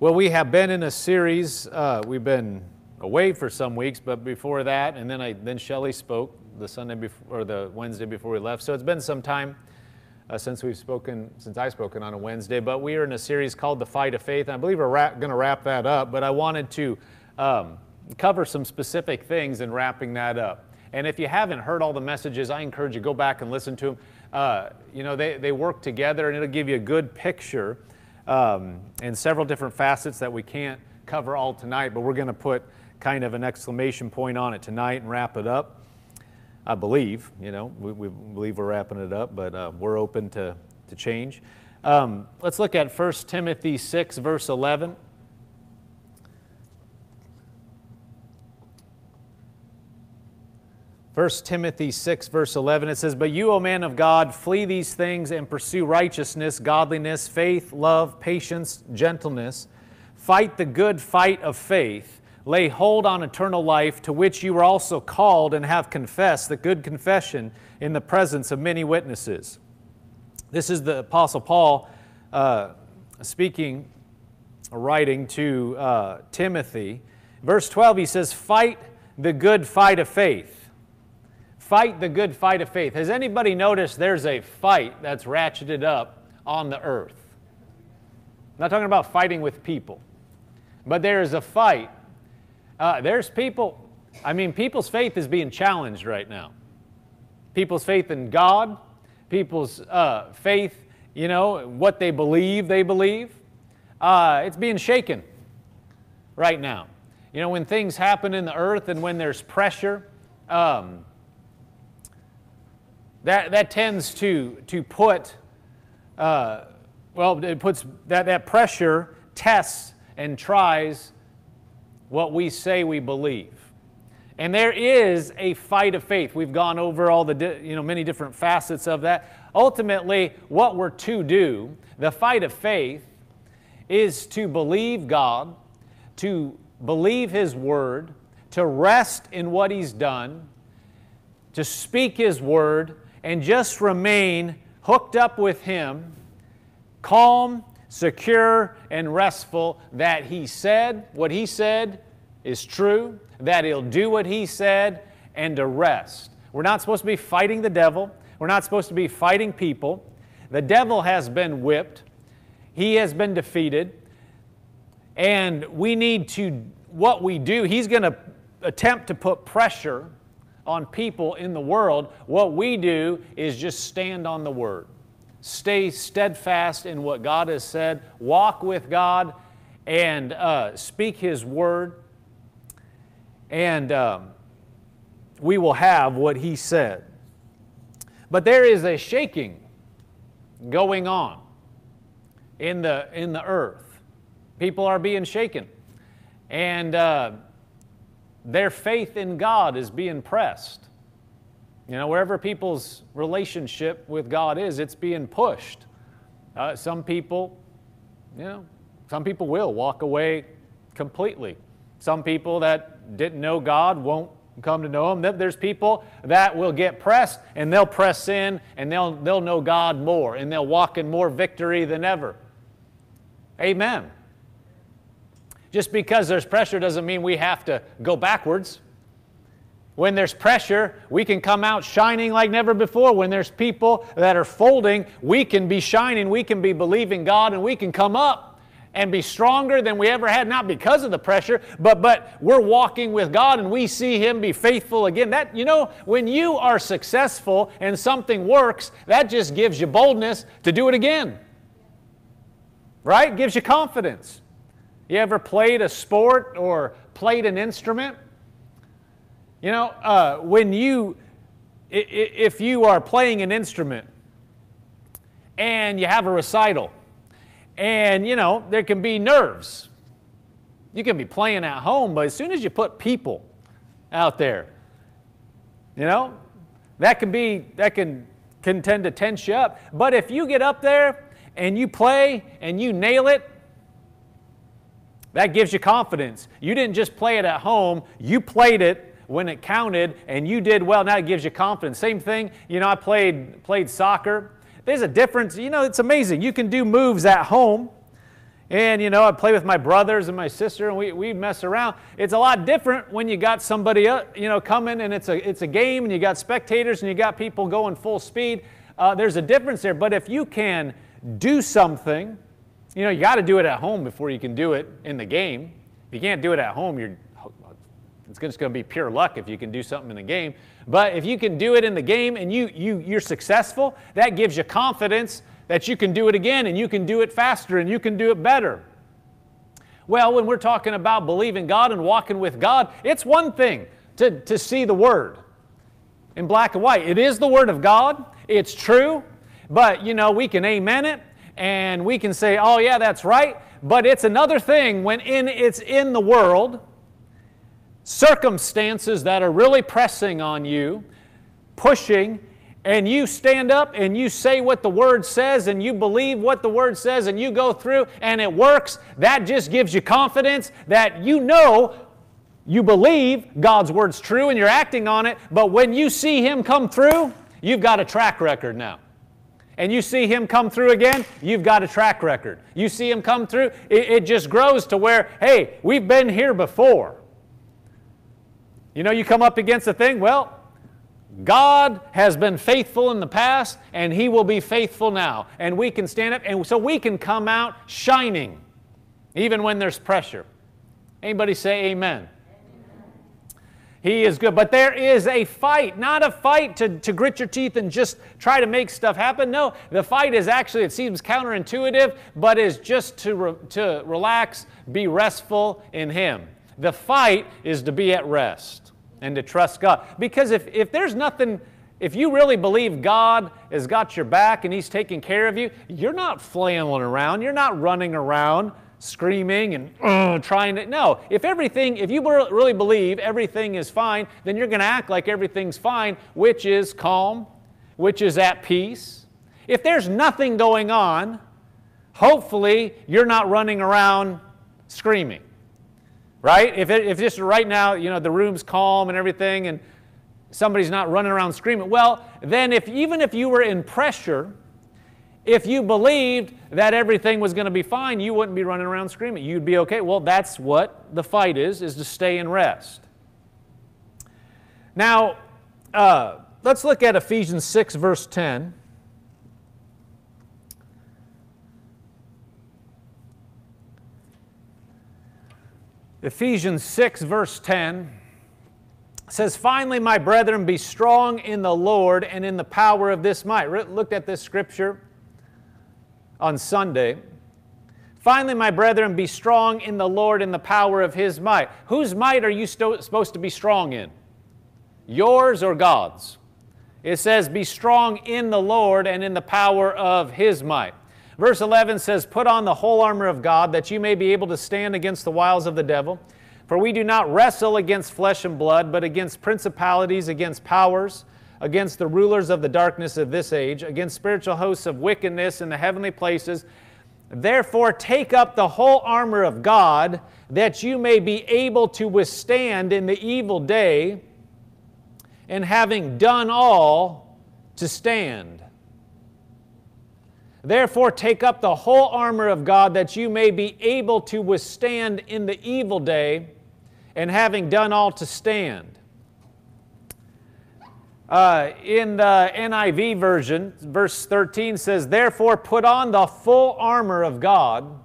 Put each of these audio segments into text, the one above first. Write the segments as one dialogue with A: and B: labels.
A: Well, we have been in a series. Uh, we've been away for some weeks, but before that, and then I then Shelley spoke the Sunday before or the Wednesday before we left. So it's been some time uh, since we've spoken, since I've spoken on a Wednesday. But we are in a series called The Fight of Faith. And I believe we're going to wrap that up. But I wanted to um, cover some specific things in wrapping that up. And if you haven't heard all the messages, I encourage you go back and listen to them. Uh, you know, they, they work together, and it'll give you a good picture um, and several different facets that we can't cover all tonight, but we're going to put kind of an exclamation point on it tonight and wrap it up. I believe, you know, we, we believe we're wrapping it up, but uh, we're open to, to change. Um, let's look at 1 Timothy 6, verse 11. 1 Timothy 6, verse 11, it says, But you, O man of God, flee these things and pursue righteousness, godliness, faith, love, patience, gentleness. Fight the good fight of faith. Lay hold on eternal life, to which you were also called and have confessed the good confession in the presence of many witnesses. This is the Apostle Paul uh, speaking, writing to uh, Timothy. Verse 12, he says, Fight the good fight of faith Fight the good fight of faith. Has anybody noticed there's a fight that's ratcheted up on the earth? I'm not talking about fighting with people, but there is a fight. Uh, there's people, I mean, people's faith is being challenged right now. People's faith in God, people's uh, faith, you know, what they believe they believe, uh, it's being shaken right now. You know, when things happen in the earth and when there's pressure, um, that, that tends to, to put, uh, well, it puts that, that pressure tests and tries what we say we believe. And there is a fight of faith. We've gone over all the, you know, many different facets of that. Ultimately, what we're to do, the fight of faith, is to believe God, to believe His Word, to rest in what He's done, to speak His Word, and just remain hooked up with Him, calm, secure, and restful that He said what He said is true, that He'll do what He said, and to rest. We're not supposed to be fighting the devil. We're not supposed to be fighting people. The devil has been whipped, he has been defeated, and we need to, what we do, he's going to attempt to put pressure on people in the world, what we do is just stand on the Word. Stay steadfast in what God has said, walk with God, and uh, speak His Word, and um, we will have what He said. But there is a shaking going on in the, in the earth. People are being shaken. And uh, their faith in God is being pressed. You know, wherever people's relationship with God is, it's being pushed. Uh, some people, you know, some people will walk away completely. Some people that didn't know God won't come to know Him. There's people that will get pressed and they'll press in and they'll, they'll know God more and they'll walk in more victory than ever. Amen. Just because there's pressure doesn't mean we have to go backwards. When there's pressure, we can come out shining like never before. When there's people that are folding, we can be shining, we can be believing God, and we can come up and be stronger than we ever had, not because of the pressure, but, but we're walking with God and we see Him be faithful again. That, you know, when you are successful and something works, that just gives you boldness to do it again. Right? Gives you confidence. You ever played a sport or played an instrument? You know, uh, when you, if you are playing an instrument and you have a recital, and you know, there can be nerves. You can be playing at home, but as soon as you put people out there, you know, that can be, that can, can tend to tense you up. But if you get up there and you play and you nail it, that gives you confidence. You didn't just play it at home, you played it when it counted and you did well. Now it gives you confidence. Same thing, you know, I played played soccer. There's a difference. You know, it's amazing. You can do moves at home And, you know, I play with my brothers and my sister and we, we mess around. It's a lot different when you got somebody, uh, you know, coming and it's a, it's a game and you got spectators and you got people going full speed. Uh, there's a difference there. But if you can do something, you know, you got to do it at home before you can do it in the game. If you can't do it at home, you're, it's just going to be pure luck if you can do something in the game. But if you can do it in the game and you, you, you're successful, that gives you confidence that you can do it again and you can do it faster and you can do it better. Well, when we're talking about believing God and walking with God, it's one thing to, to see the Word in black and white. It is the Word of God, it's true, but you know, we can amen it and we can say, oh, yeah, that's right. But it's another thing when in, it's in the world, circumstances that are really pressing on you, pushing, and you stand up and you say what the Word says and you believe what the Word says and you go through and it works, that just gives you confidence that you know you believe God's Word's true and you're acting on it, but when you see Him come through, you've got a track record now. And you see Him come through again, you've got a track record. You see Him come through, it, it just grows to where, hey, we've been here before. You know, you come up against a thing, well, God has been faithful in the past and He will be faithful now. And we can stand up and so we can come out shining even when there's pressure. Anybody say amen? He is good. But there is a fight, not a fight to, to grit your teeth and just try to make stuff happen. No, the fight is actually, it seems counterintuitive, but is just to, re, to relax, be restful in Him. The fight is to be at rest and to trust God. Because if, if there's nothing, if you really believe God has got your back and He's taking care of you, you're not flailing around, you're not running around screaming and uh, trying to. No, if everything, if you really believe everything is fine, then you're going to act like everything's fine, which is calm, which is at peace. If there's nothing going on, hopefully you're not running around screaming right? If, it, if just right now, you know, the room's calm and everything and somebody's not running around screaming, well, then if even if you were in pressure, if you believed that everything was going to be fine, you wouldn't be running around screaming. You'd be okay. Well, that's what the fight is, is to stay and rest. Now, uh, let's look at Ephesians 6, verse 10. Ephesians 6, verse 10 says, Finally, my brethren, be strong in the Lord and in the power of this might. Looked at this scripture on Sunday. Finally, my brethren, be strong in the Lord and the power of his might. Whose might are you sto- supposed to be strong in? Yours or God's? It says, Be strong in the Lord and in the power of his might. Verse 11 says, Put on the whole armor of God, that you may be able to stand against the wiles of the devil. For we do not wrestle against flesh and blood, but against principalities, against powers, against the rulers of the darkness of this age, against spiritual hosts of wickedness in the heavenly places. Therefore, take up the whole armor of God, that you may be able to withstand in the evil day, and having done all, to stand. Therefore, take up the whole armor of God that you may be able to withstand in the evil day, and having done all to stand. Uh, in the NIV version, verse 13 says, Therefore, put on the full armor of God,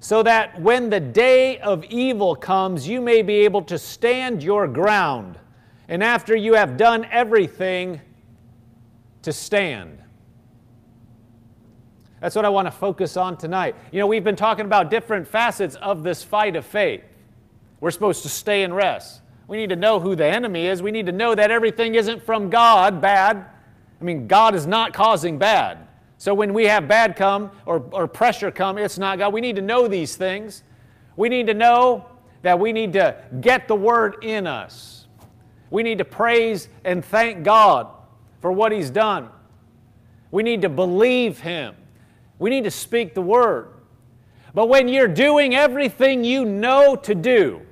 A: so that when the day of evil comes, you may be able to stand your ground, and after you have done everything, to stand. That's what I want to focus on tonight. You know, we've been talking about different facets of this fight of faith. We're supposed to stay and rest. We need to know who the enemy is. We need to know that everything isn't from God, bad. I mean, God is not causing bad. So when we have bad come or, or pressure come, it's not God. We need to know these things. We need to know that we need to get the word in us. We need to praise and thank God for what He's done. We need to believe Him. We need to speak the word. But when you're doing everything you know to do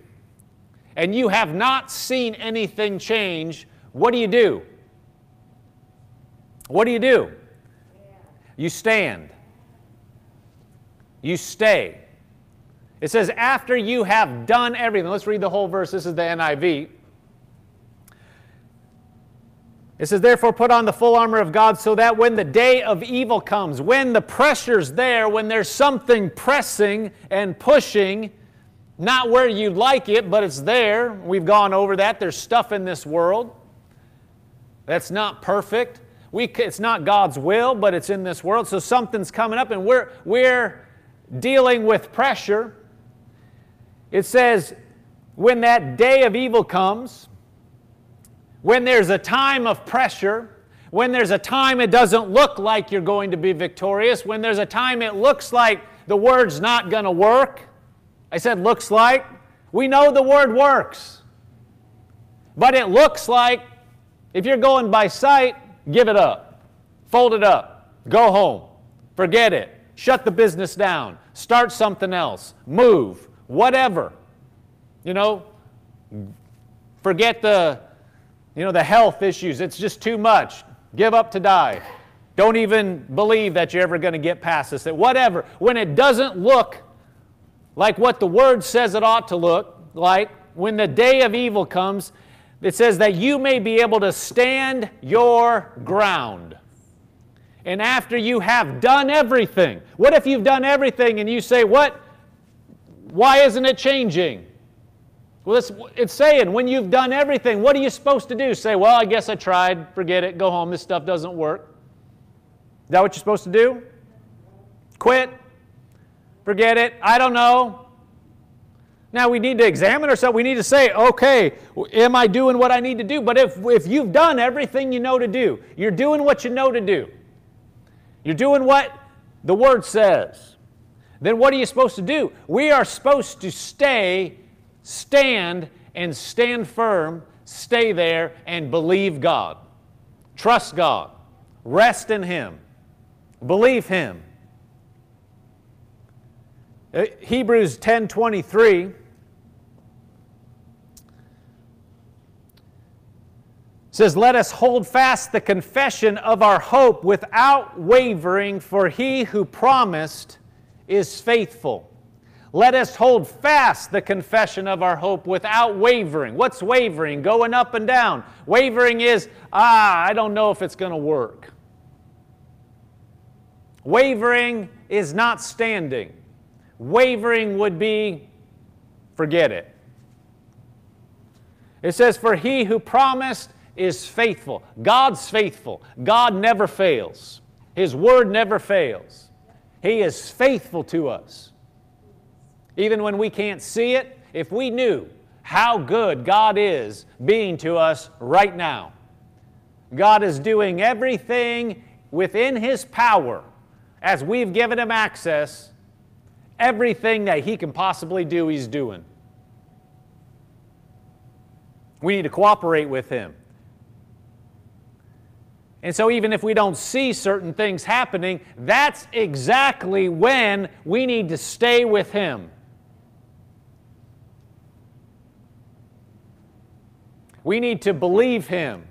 A: and you have not seen anything change, what do you do? What do you do? You stand. You stay. It says, after you have done everything. Let's read the whole verse. This is the NIV. It says, therefore, put on the full armor of God so that when the day of evil comes, when the pressure's there, when there's something pressing and pushing, not where you'd like it, but it's there. We've gone over that. There's stuff in this world that's not perfect. We, it's not God's will, but it's in this world. So something's coming up, and we're, we're dealing with pressure. It says, when that day of evil comes, when there's a time of pressure, when there's a time it doesn't look like you're going to be victorious, when there's a time it looks like the word's not going to work. I said looks like. We know the word works. But it looks like if you're going by sight, give it up. Fold it up. Go home. Forget it. Shut the business down. Start something else. Move whatever. You know, forget the, you know, the health issues. It's just too much. Give up to die. Don't even believe that you're ever going to get past this. That whatever, when it doesn't look like what the Word says it ought to look like, when the day of evil comes, it says that you may be able to stand your ground. And after you have done everything, what if you've done everything and you say, What? Why isn't it changing? Well, it's, it's saying when you've done everything, what are you supposed to do? Say, well, I guess I tried, forget it, go home, this stuff doesn't work. Is that what you're supposed to do? Quit? Forget it, I don't know. Now we need to examine ourselves. We need to say, okay, am I doing what I need to do? But if, if you've done everything you know to do, you're doing what you know to do, you're doing what the Word says, then what are you supposed to do? We are supposed to stay, stand, and stand firm, stay there, and believe God. Trust God. Rest in Him. Believe Him. Uh, Hebrews 10 23. says, Let us hold fast the confession of our hope without wavering, for he who promised is faithful. Let us hold fast the confession of our hope without wavering. What's wavering? Going up and down. Wavering is, ah, I don't know if it's going to work. Wavering is not standing. Wavering would be, forget it. It says, For he who promised is faithful. God's faithful. God never fails, His word never fails. He is faithful to us. Even when we can't see it, if we knew how good God is being to us right now, God is doing everything within His power as we've given Him access, everything that He can possibly do, He's doing. We need to cooperate with Him. And so, even if we don't see certain things happening, that's exactly when we need to stay with Him. We need to believe Him.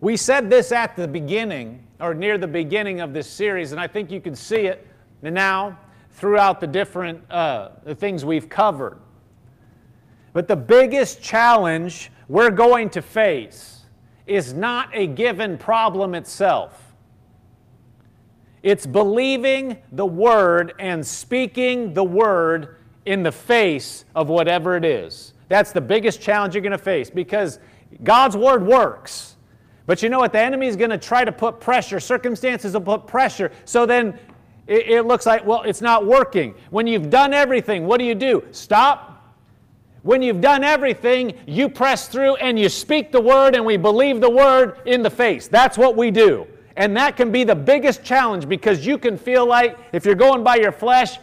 A: We said this at the beginning, or near the beginning of this series, and I think you can see it now throughout the different uh, the things we've covered. But the biggest challenge we're going to face is not a given problem itself. It's believing the Word and speaking the Word in the face of whatever it is. That's the biggest challenge you're going to face because God's Word works. But you know what? The enemy is going to try to put pressure, circumstances will put pressure. So then it, it looks like, well, it's not working. When you've done everything, what do you do? Stop, when you've done everything, you press through and you speak the word and we believe the word in the face. That's what we do. And that can be the biggest challenge because you can feel like if you're going by your flesh,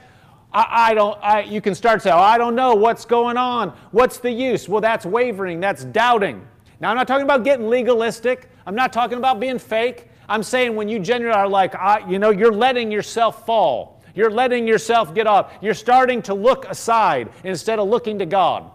A: I, I don't, I, you can start to say, oh, I don't know what's going on. What's the use? Well, that's wavering, that's doubting. Now, I'm not talking about getting legalistic. I'm not talking about being fake. I'm saying when you genuinely are like, you know, you're letting yourself fall. You're letting yourself get off. You're starting to look aside instead of looking to God.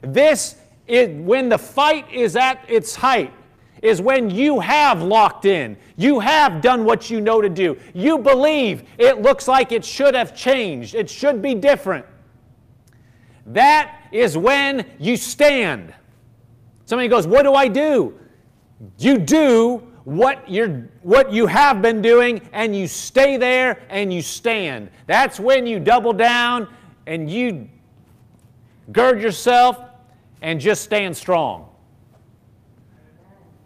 A: This is when the fight is at its height, is when you have locked in. You have done what you know to do. You believe it looks like it should have changed, it should be different. That is when you stand. Somebody goes, What do I do? You do what, you're, what you have been doing and you stay there and you stand. That's when you double down and you gird yourself and just stand strong.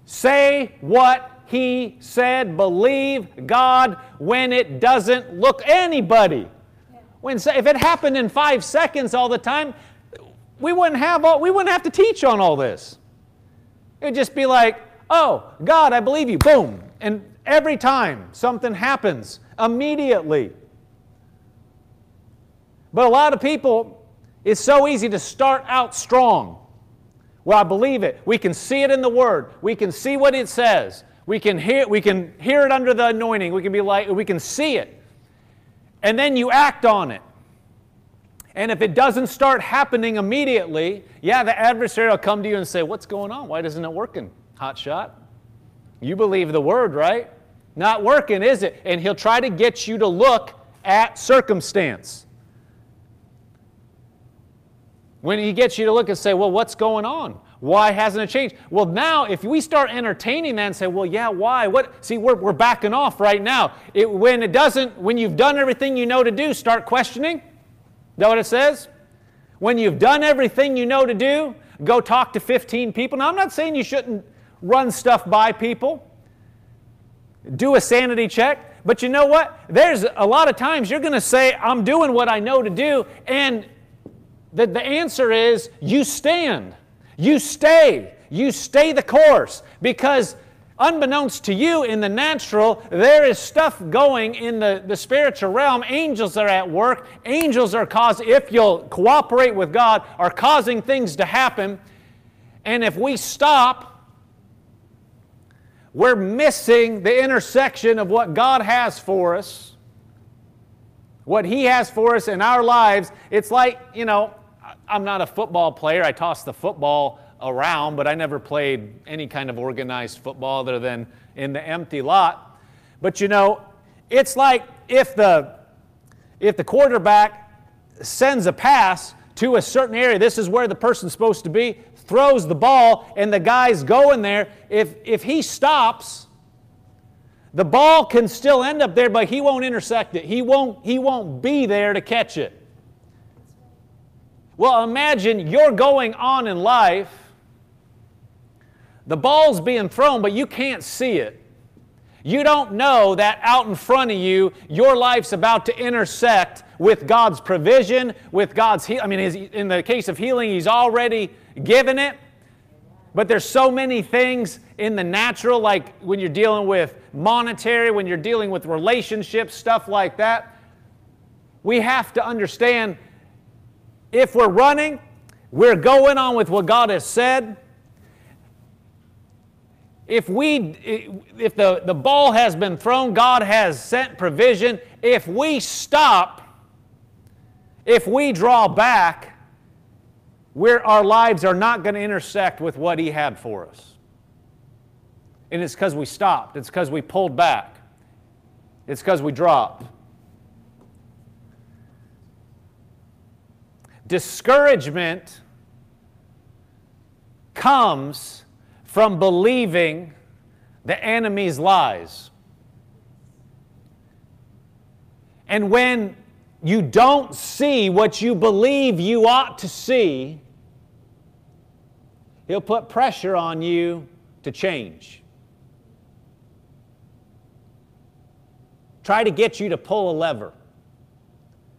A: Say what he said, believe God when it doesn't look anybody. When if it happened in 5 seconds all the time, we wouldn't have all, we wouldn't have to teach on all this. It would just be like, "Oh, God, I believe you." Boom. And every time something happens, immediately. But a lot of people it's so easy to start out strong. Well, I believe it. We can see it in the Word. We can see what it says. We can hear, we can hear it under the anointing. We can be like, we can see it. And then you act on it. And if it doesn't start happening immediately, yeah, the adversary will come to you and say, What's going on? Why isn't it working? Hot shot. You believe the word, right? Not working, is it? And he'll try to get you to look at circumstance. When he gets you to look and say, well, what's going on? Why hasn't it changed? Well, now if we start entertaining that and say, well, yeah, why? What? See, we're, we're backing off right now. It, when it doesn't, when you've done everything you know to do, start questioning. Is that what it says? When you've done everything you know to do, go talk to 15 people. Now, I'm not saying you shouldn't run stuff by people, do a sanity check, but you know what? There's a lot of times you're going to say, I'm doing what I know to do, and the, the answer is you stand. You stay. You stay the course because unbeknownst to you in the natural, there is stuff going in the, the spiritual realm. Angels are at work. Angels are causing, if you'll cooperate with God, are causing things to happen. And if we stop, we're missing the intersection of what God has for us, what He has for us in our lives. It's like, you know, I'm not a football player. I toss the football around, but I never played any kind of organized football other than in the empty lot. But you know, it's like if the if the quarterback sends a pass to a certain area, this is where the person's supposed to be, throws the ball, and the guy's going there. If if he stops, the ball can still end up there, but he won't intersect it. He won't he won't be there to catch it. Well, imagine you're going on in life, the ball's being thrown, but you can't see it. You don't know that out in front of you, your life's about to intersect with God's provision, with God's healing. I mean, in the case of healing, He's already given it. But there's so many things in the natural, like when you're dealing with monetary, when you're dealing with relationships, stuff like that. We have to understand if we're running, we're going on with what God has said. If we if the, the ball has been thrown, God has sent provision. If we stop, if we draw back, where our lives are not going to intersect with what He had for us. And it's because we stopped. It's because we pulled back. It's because we dropped. Discouragement comes from believing the enemy's lies. And when you don't see what you believe you ought to see, he'll put pressure on you to change. Try to get you to pull a lever.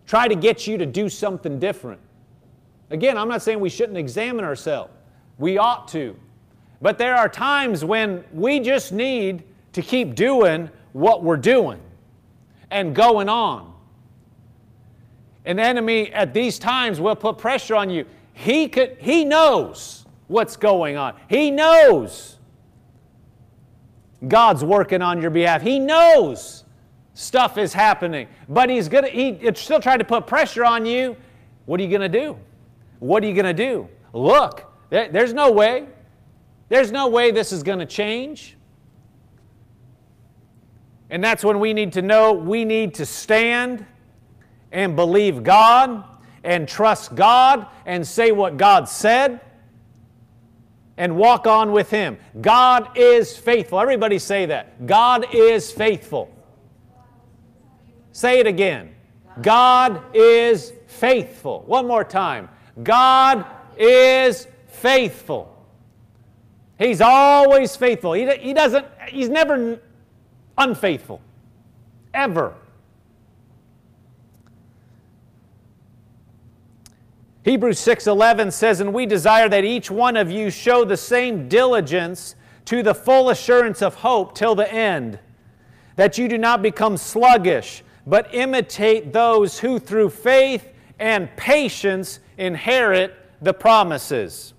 A: Try to get you to do something different. Again, I'm not saying we shouldn't examine ourselves. We ought to. But there are times when we just need to keep doing what we're doing and going on. An enemy at these times will put pressure on you. He, could, he knows what's going on. He knows God's working on your behalf. He knows stuff is happening. But he's gonna he still trying to put pressure on you. What are you gonna do? What are you to do? Look, there's no way. There's no way this is to change. And that's when we need to know we need to stand and believe God and trust God and say what God said and walk on with Him. God is faithful. Everybody say that. God is faithful. Say it again. God is faithful. One more time. God is faithful. He's always faithful. He, he doesn't, he's never unfaithful. Ever. Hebrews 6:11 says, "And we desire that each one of you show the same diligence to the full assurance of hope till the end, that you do not become sluggish, but imitate those who through faith and patience inherit the promises."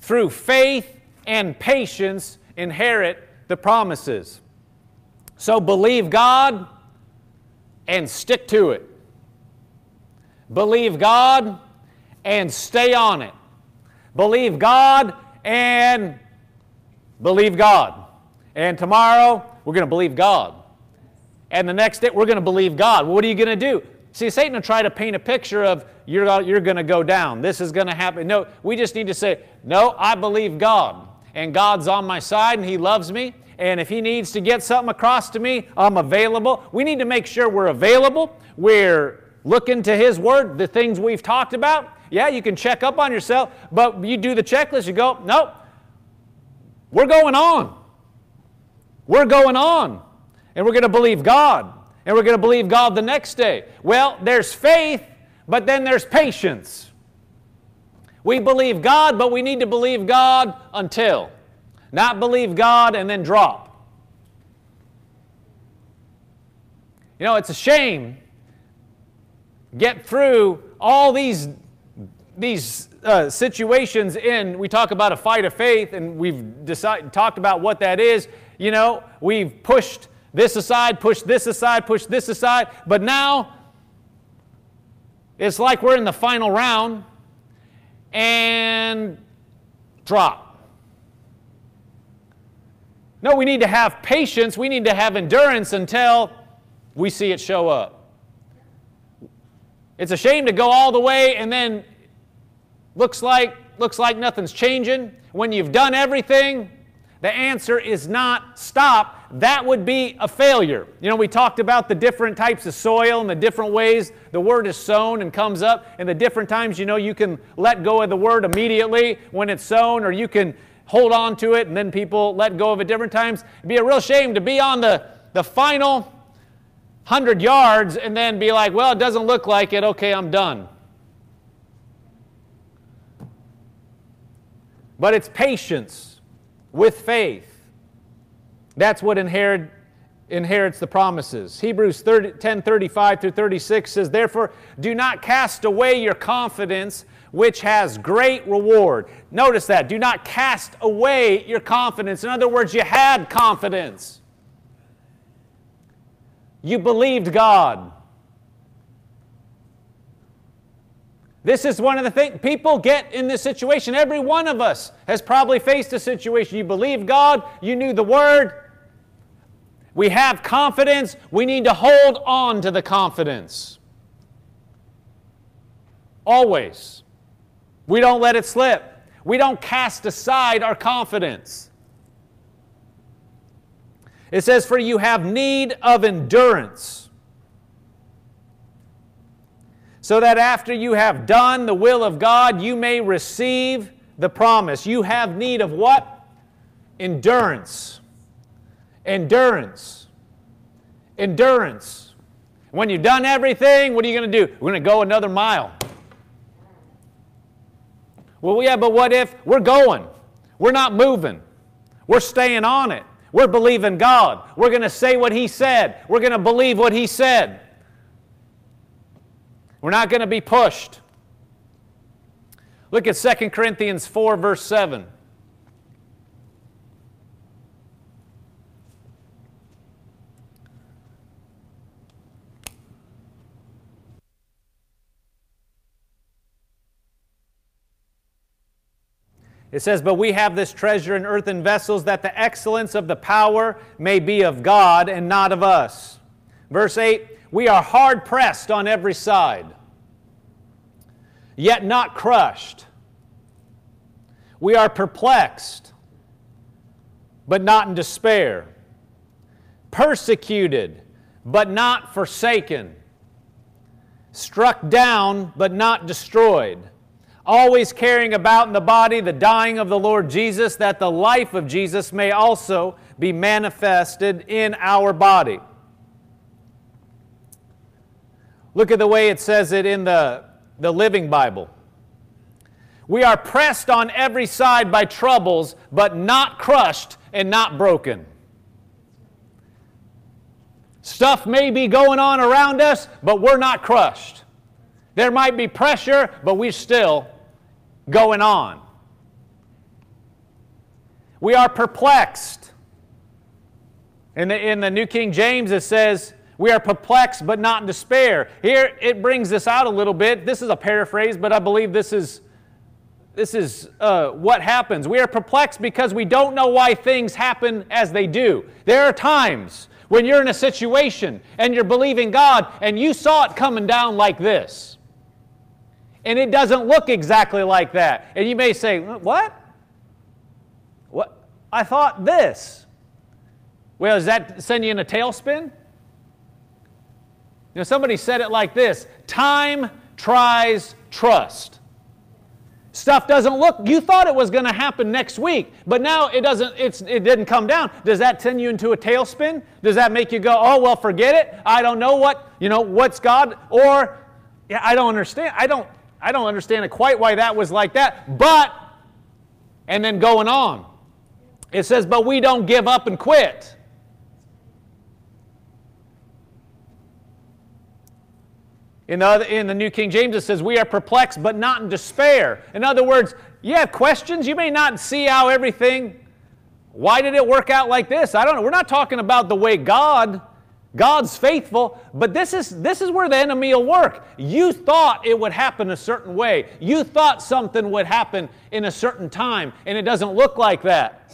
A: Through faith and patience inherit the promises. So believe God and stick to it. Believe God and stay on it. Believe God and believe God. And tomorrow, we're going to believe God. And the next day, we're going to believe God. What are you going to do? See, Satan will try to paint a picture of you're, you're going to go down. This is going to happen. No, we just need to say, no, I believe God. And God's on my side and He loves me. And if He needs to get something across to me, I'm available. We need to make sure we're available. We're Look into His Word, the things we've talked about. Yeah, you can check up on yourself, but you do the checklist, you go, nope, we're going on. We're going on. And we're going to believe God. And we're going to believe God the next day. Well, there's faith, but then there's patience. We believe God, but we need to believe God until. Not believe God and then drop. You know, it's a shame get through all these, these uh, situations in, we talk about a fight of faith, and we've decided, talked about what that is. You know, we've pushed this aside, pushed this aside, pushed this aside, but now it's like we're in the final round and drop. No, we need to have patience. We need to have endurance until we see it show up. It's a shame to go all the way and then looks like looks like nothing's changing. When you've done everything, the answer is not stop. That would be a failure. You know, we talked about the different types of soil and the different ways the word is sown and comes up, and the different times, you know, you can let go of the word immediately when it's sown, or you can hold on to it and then people let go of it different times. It'd be a real shame to be on the, the final 100 yards and then be like, well, it doesn't look like it. Okay, I'm done. But it's patience with faith. That's what inherit, inherits the promises. Hebrews 30, 10 35 through 36 says, Therefore, do not cast away your confidence, which has great reward. Notice that. Do not cast away your confidence. In other words, you had confidence. You believed God. This is one of the things people get in this situation. Every one of us has probably faced a situation. You believe God, you knew the Word. We have confidence. We need to hold on to the confidence. Always. We don't let it slip. We don't cast aside our confidence. It says, For you have need of endurance, so that after you have done the will of God, you may receive the promise. You have need of what? Endurance. Endurance. Endurance. When you've done everything, what are you going to do? We're going to go another mile. Well, yeah, but what if we're going? We're not moving. We're staying on it. We're believing God. We're going to say what He said. We're going to believe what He said. We're not going to be pushed. Look at 2 Corinthians 4, verse 7. It says, But we have this treasure in earthen vessels, that the excellence of the power may be of God and not of us. Verse 8 We are hard pressed on every side, yet not crushed. We are perplexed, but not in despair. Persecuted, but not forsaken. Struck down, but not destroyed always carrying about in the body the dying of the Lord Jesus, that the life of Jesus may also be manifested in our body. Look at the way it says it in the, the Living Bible. We are pressed on every side by troubles, but not crushed and not broken. Stuff may be going on around us, but we're not crushed. There might be pressure, but we still going on. We are perplexed. In the, in the New King James, it says, We are perplexed but not in despair. Here it brings this out a little bit. This is a paraphrase, but I believe this is, this is uh, what happens. We are perplexed because we don't know why things happen as they do. There are times when you're in a situation and you're believing God and you saw it coming down like this and it doesn't look exactly like that. And you may say, What? What? I thought this. Well, does that send you in a tailspin? You know, somebody said it like this time tries trust. Stuff doesn't look, you thought it was going to happen next week, but now it doesn't, it's, it didn't come down. Does that send you into a tailspin? Does that make you go, oh, well, forget it? I don't know what, you know, what's God? Or, yeah, I don't understand. I don't, I don't understand quite why that was like that, but, and then going on. It says, but we don't give up and quit. In the, other, in the New King James, it says, We are perplexed, but not in despair. In other words, you have questions. You may not see how everything, why did it work out like this? I don't know. We're not talking about the way God God's faithful, but this is, this is where the enemy will work. You thought it would happen a certain way. You thought something would happen in a certain time, and it doesn't look like that.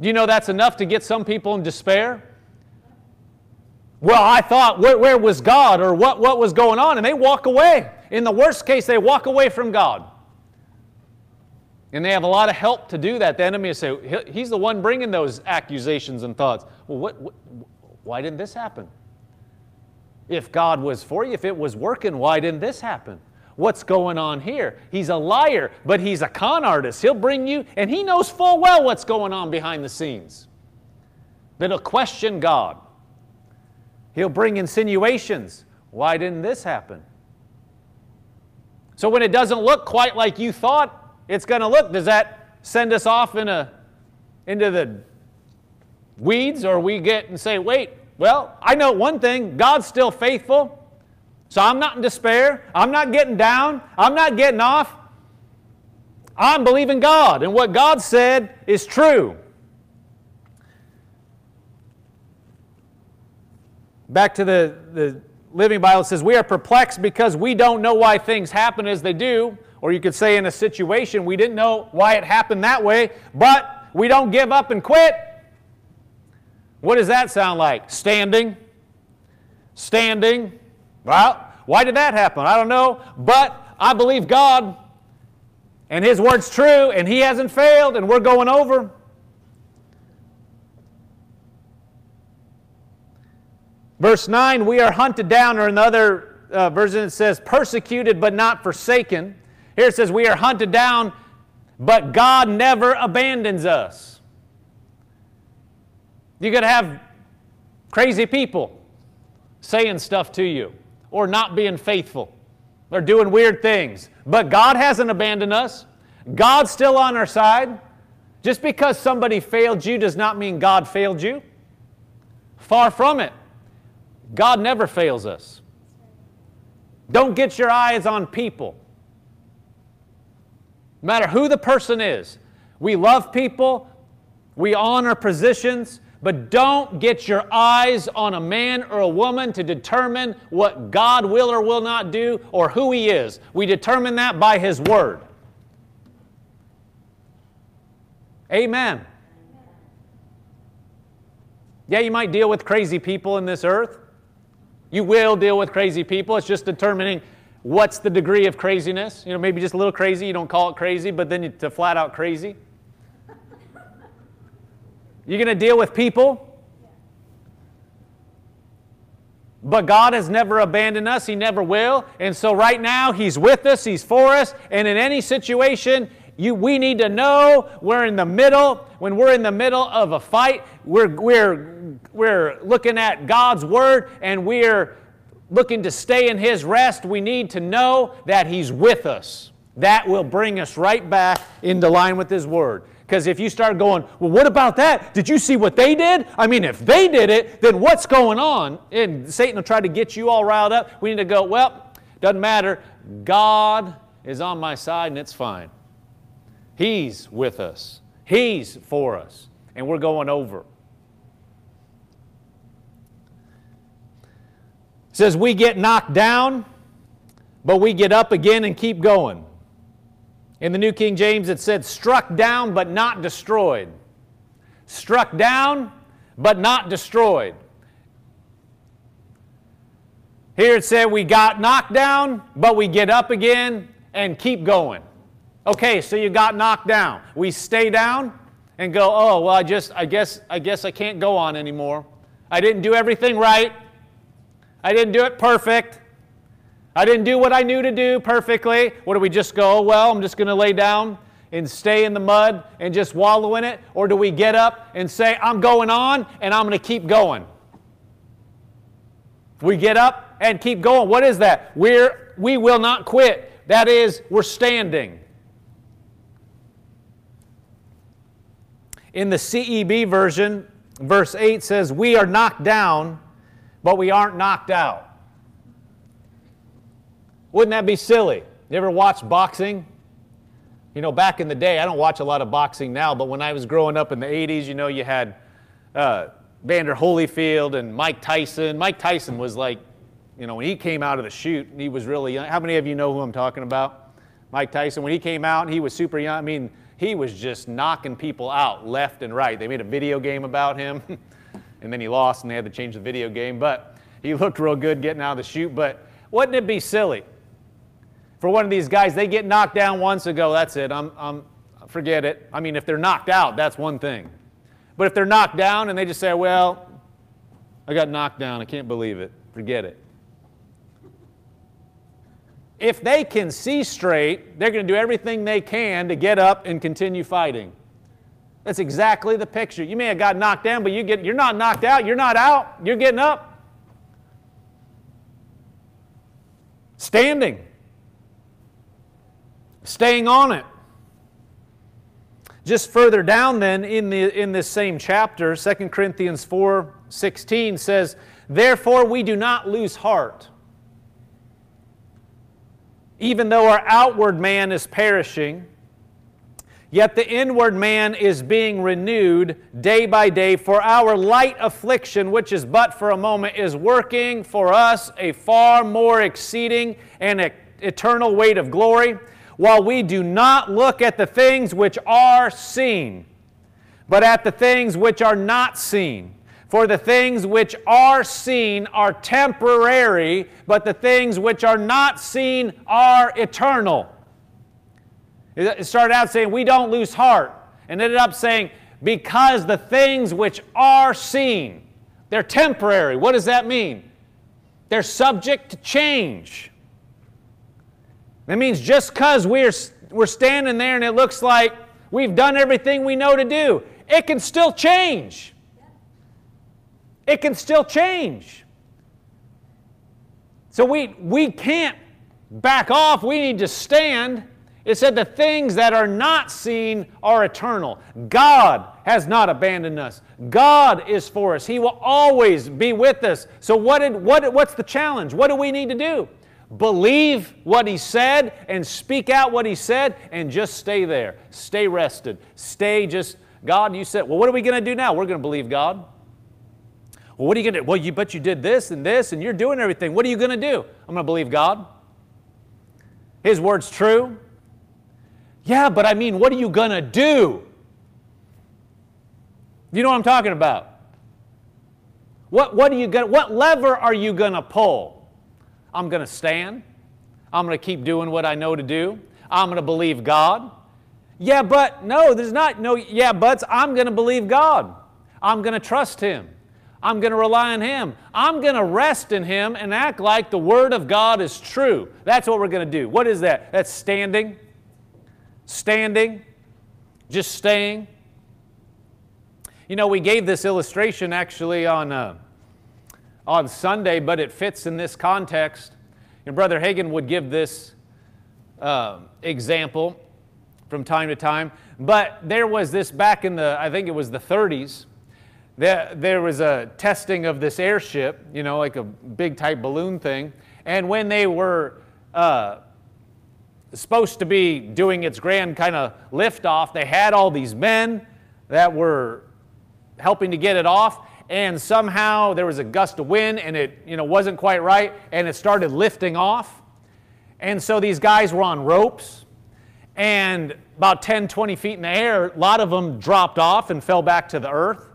A: Do you know that's enough to get some people in despair? Well, I thought, where, where was God or what, what was going on? And they walk away. In the worst case, they walk away from God. And they have a lot of help to do that. The enemy will say, He's the one bringing those accusations and thoughts. Well, what, what why didn't this happen? If God was for you, if it was working, why didn't this happen? What's going on here? He's a liar, but he's a con artist. He'll bring you, and he knows full well what's going on behind the scenes. But he'll question God. He'll bring insinuations. Why didn't this happen? So when it doesn't look quite like you thought it's going to look, does that send us off in a, into the weeds or we get and say, wait, well, I know one thing God's still faithful. So I'm not in despair. I'm not getting down. I'm not getting off. I'm believing God, and what God said is true. Back to the, the Living Bible says, We are perplexed because we don't know why things happen as they do. Or you could say, in a situation, we didn't know why it happened that way, but we don't give up and quit. What does that sound like? Standing. Standing. Well, why did that happen? I don't know. But I believe God, and His word's true, and He hasn't failed, and we're going over. Verse 9, we are hunted down, or in the other uh, version it says persecuted but not forsaken. Here it says we are hunted down, but God never abandons us. You could have crazy people saying stuff to you or not being faithful or doing weird things. But God hasn't abandoned us. God's still on our side. Just because somebody failed you does not mean God failed you. Far from it. God never fails us. Don't get your eyes on people. No matter who the person is, we love people, we honor positions, but don't get your eyes on a man or a woman to determine what God will or will not do or who He is. We determine that by His Word. Amen. Yeah, you might deal with crazy people in this earth. You will deal with crazy people. It's just determining what's the degree of craziness. You know, maybe just a little crazy. You don't call it crazy, but then to flat out crazy. You're going to deal with people. But God has never abandoned us. He never will. And so right now, He's with us, He's for us. And in any situation, you, we need to know we're in the middle. When we're in the middle of a fight, we're, we're, we're looking at God's Word and we're looking to stay in His rest. We need to know that He's with us. That will bring us right back into line with His Word. Because if you start going, well, what about that? Did you see what they did? I mean, if they did it, then what's going on? And Satan will try to get you all riled up. We need to go, well, doesn't matter. God is on my side and it's fine. He's with us, He's for us, and we're going over. It says we get knocked down, but we get up again and keep going. In the New King James, it said struck down but not destroyed. Struck down but not destroyed. Here it said we got knocked down, but we get up again and keep going. Okay, so you got knocked down. We stay down and go, "Oh, well, I just I guess I guess I can't go on anymore. I didn't do everything right. I didn't do it perfect. I didn't do what I knew to do perfectly. What do we just go, well, I'm just going to lay down and stay in the mud and just wallow in it? Or do we get up and say, I'm going on and I'm going to keep going? We get up and keep going. What is that? We're, we will not quit. That is, we're standing. In the CEB version, verse 8 says, We are knocked down, but we aren't knocked out. Wouldn't that be silly? You ever watch boxing? You know, back in the day, I don't watch a lot of boxing now, but when I was growing up in the 80s, you know, you had uh, Evander Holyfield and Mike Tyson. Mike Tyson was like, you know, when he came out of the chute, he was really young. How many of you know who I'm talking about? Mike Tyson, when he came out, he was super young. I mean, he was just knocking people out left and right. They made a video game about him, and then he lost, and they had to change the video game. But he looked real good getting out of the chute. But wouldn't it be silly for one of these guys? They get knocked down once ago, that's it. I'm, I'm, forget it. I mean, if they're knocked out, that's one thing. But if they're knocked down and they just say, well, I got knocked down, I can't believe it, forget it. If they can see straight, they're going to do everything they can to get up and continue fighting. That's exactly the picture. You may have got knocked down, but you get, you're not knocked out. You're not out. You're getting up. Standing. Staying on it. Just further down, then, in, the, in this same chapter, 2 Corinthians 4 16 says, Therefore we do not lose heart even though our outward man is perishing, yet the inward man is being renewed day by day. For our light affliction, which is but for a moment, is working for us a far more exceeding and eternal weight of glory, while we do not look at the things which are seen, but at the things which are not seen. For the things which are seen are temporary, but the things which are not seen are eternal. It started out saying, We don't lose heart, and ended up saying, Because the things which are seen, they're temporary. What does that mean? They're subject to change. That means just because we're, we're standing there and it looks like we've done everything we know to do, it can still change. It can still change. So we, we can't back off. We need to stand. It said the things that are not seen are eternal. God has not abandoned us. God is for us. He will always be with us. So what did, what, what's the challenge? What do we need to do? Believe what he said and speak out what he said and just stay there. Stay rested. Stay just, God, you said, well, what are we going to do now? We're going to believe God. Well, what are you going to do? Well, you but you did this and this and you're doing everything. What are you going to do? I'm going to believe God. His word's true. Yeah, but I mean, what are you going to do? You know what I'm talking about? What, what, are you gonna, what lever are you going to pull? I'm going to stand. I'm going to keep doing what I know to do. I'm going to believe God. Yeah, but no, there's not no yeah buts. I'm going to believe God. I'm going to trust Him. I'm going to rely on Him. I'm going to rest in Him and act like the Word of God is true. That's what we're going to do. What is that? That's standing. Standing. Just staying. You know, we gave this illustration actually on, uh, on Sunday, but it fits in this context. And Brother Hagin would give this uh, example from time to time. But there was this back in the, I think it was the 30s, there, there was a testing of this airship, you know, like a big type balloon thing. And when they were uh, supposed to be doing its grand kind of liftoff, they had all these men that were helping to get it off. And somehow there was a gust of wind and it you know, wasn't quite right and it started lifting off. And so these guys were on ropes and about 10, 20 feet in the air, a lot of them dropped off and fell back to the earth.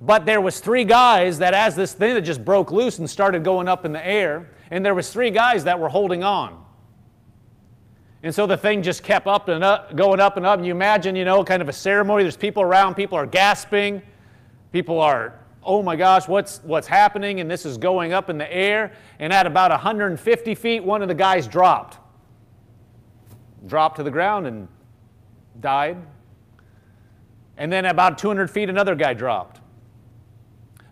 A: But there was three guys that as this thing that just broke loose and started going up in the air, and there was three guys that were holding on. And so the thing just kept up and up, going up and up. And you imagine, you know, kind of a ceremony. There's people around, people are gasping, people are, oh my gosh, what's, what's happening? And this is going up in the air. And at about 150 feet, one of the guys dropped. Dropped to the ground and died. And then about 200 feet, another guy dropped.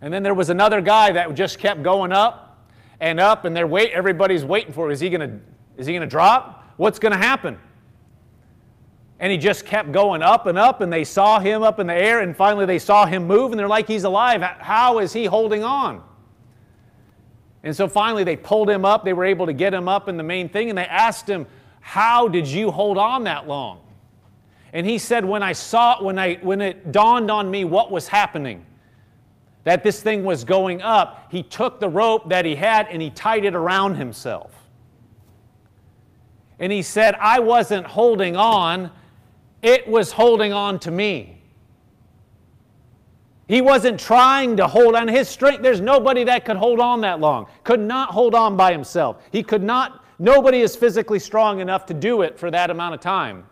A: And then there was another guy that just kept going up and up, and they're wait, everybody's waiting for, is he gonna, is he gonna drop? What's gonna happen? And he just kept going up and up, and they saw him up in the air, and finally they saw him move, and they're like, he's alive. How is he holding on? And so finally they pulled him up. They were able to get him up in the main thing, and they asked him, How did you hold on that long? And he said, When I saw, it, when I when it dawned on me what was happening, that this thing was going up, he took the rope that he had and he tied it around himself. And he said, I wasn't holding on, it was holding on to me. He wasn't trying to hold on. His strength, there's nobody that could hold on that long, could not hold on by himself. He could not, nobody is physically strong enough to do it for that amount of time.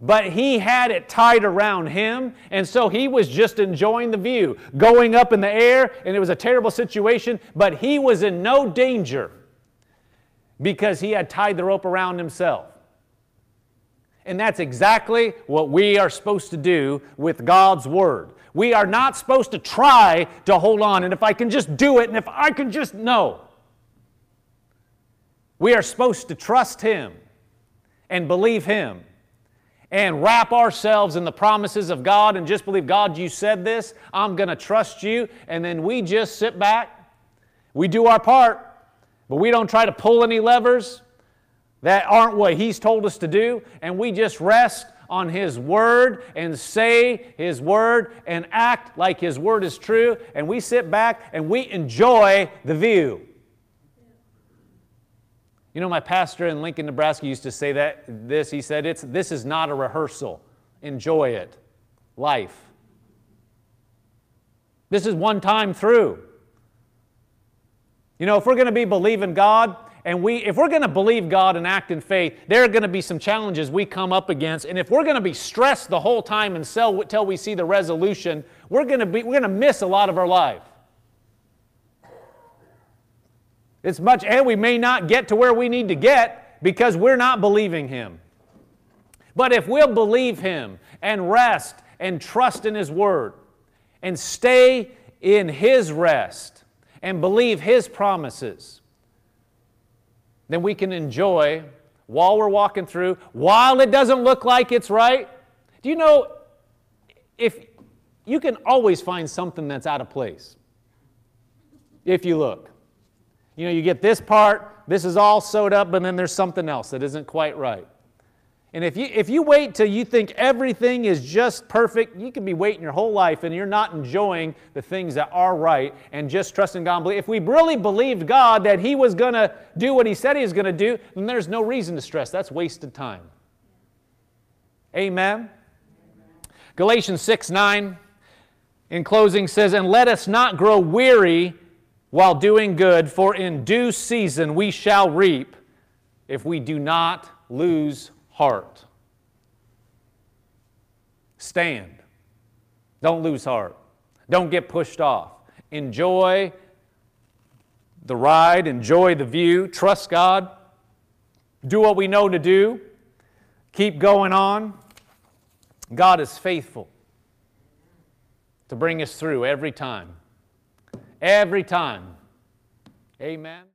A: But he had it tied around him, and so he was just enjoying the view, going up in the air, and it was a terrible situation, but he was in no danger because he had tied the rope around himself. And that's exactly what we are supposed to do with God's Word. We are not supposed to try to hold on, and if I can just do it, and if I can just know. We are supposed to trust Him and believe Him and wrap ourselves in the promises of God and just believe, God, you said this, I'm going to trust you. And then we just sit back, we do our part, but we don't try to pull any levers that aren't what He's told us to do, and we just rest on His Word and say His Word and act like His Word is true, and we sit back and we enjoy the view. You know, my pastor in Lincoln, Nebraska used to say that this. He said, it's, This is not a rehearsal. Enjoy it. Life. This is one time through. You know, if we're going to be believing God, and we, if we're going to believe God and act in faith, there are going to be some challenges we come up against. And if we're going to be stressed the whole time until we see the resolution, we're going to, be, we're going to miss a lot of our life. It's much, and we may not get to where we need to get because we're not believing Him. But if we'll believe Him and rest and trust in His Word and stay in His rest and believe His promises, then we can enjoy while we're walking through, while it doesn't look like it's right. Do you know if you can always find something that's out of place if you look? You know, you get this part, this is all sewed up, but then there's something else that isn't quite right. And if you, if you wait till you think everything is just perfect, you could be waiting your whole life and you're not enjoying the things that are right and just trusting God. If we really believed God that He was going to do what He said He was going to do, then there's no reason to stress. That's wasted time. Amen. Galatians 6 9. in closing says, And let us not grow weary while doing good, for in due season we shall reap if we do not lose heart. Stand. Don't lose heart. Don't get pushed off. Enjoy the ride, enjoy the view, trust God, do what we know to do, keep going on. God is faithful to bring us through every time. Every time. Amen.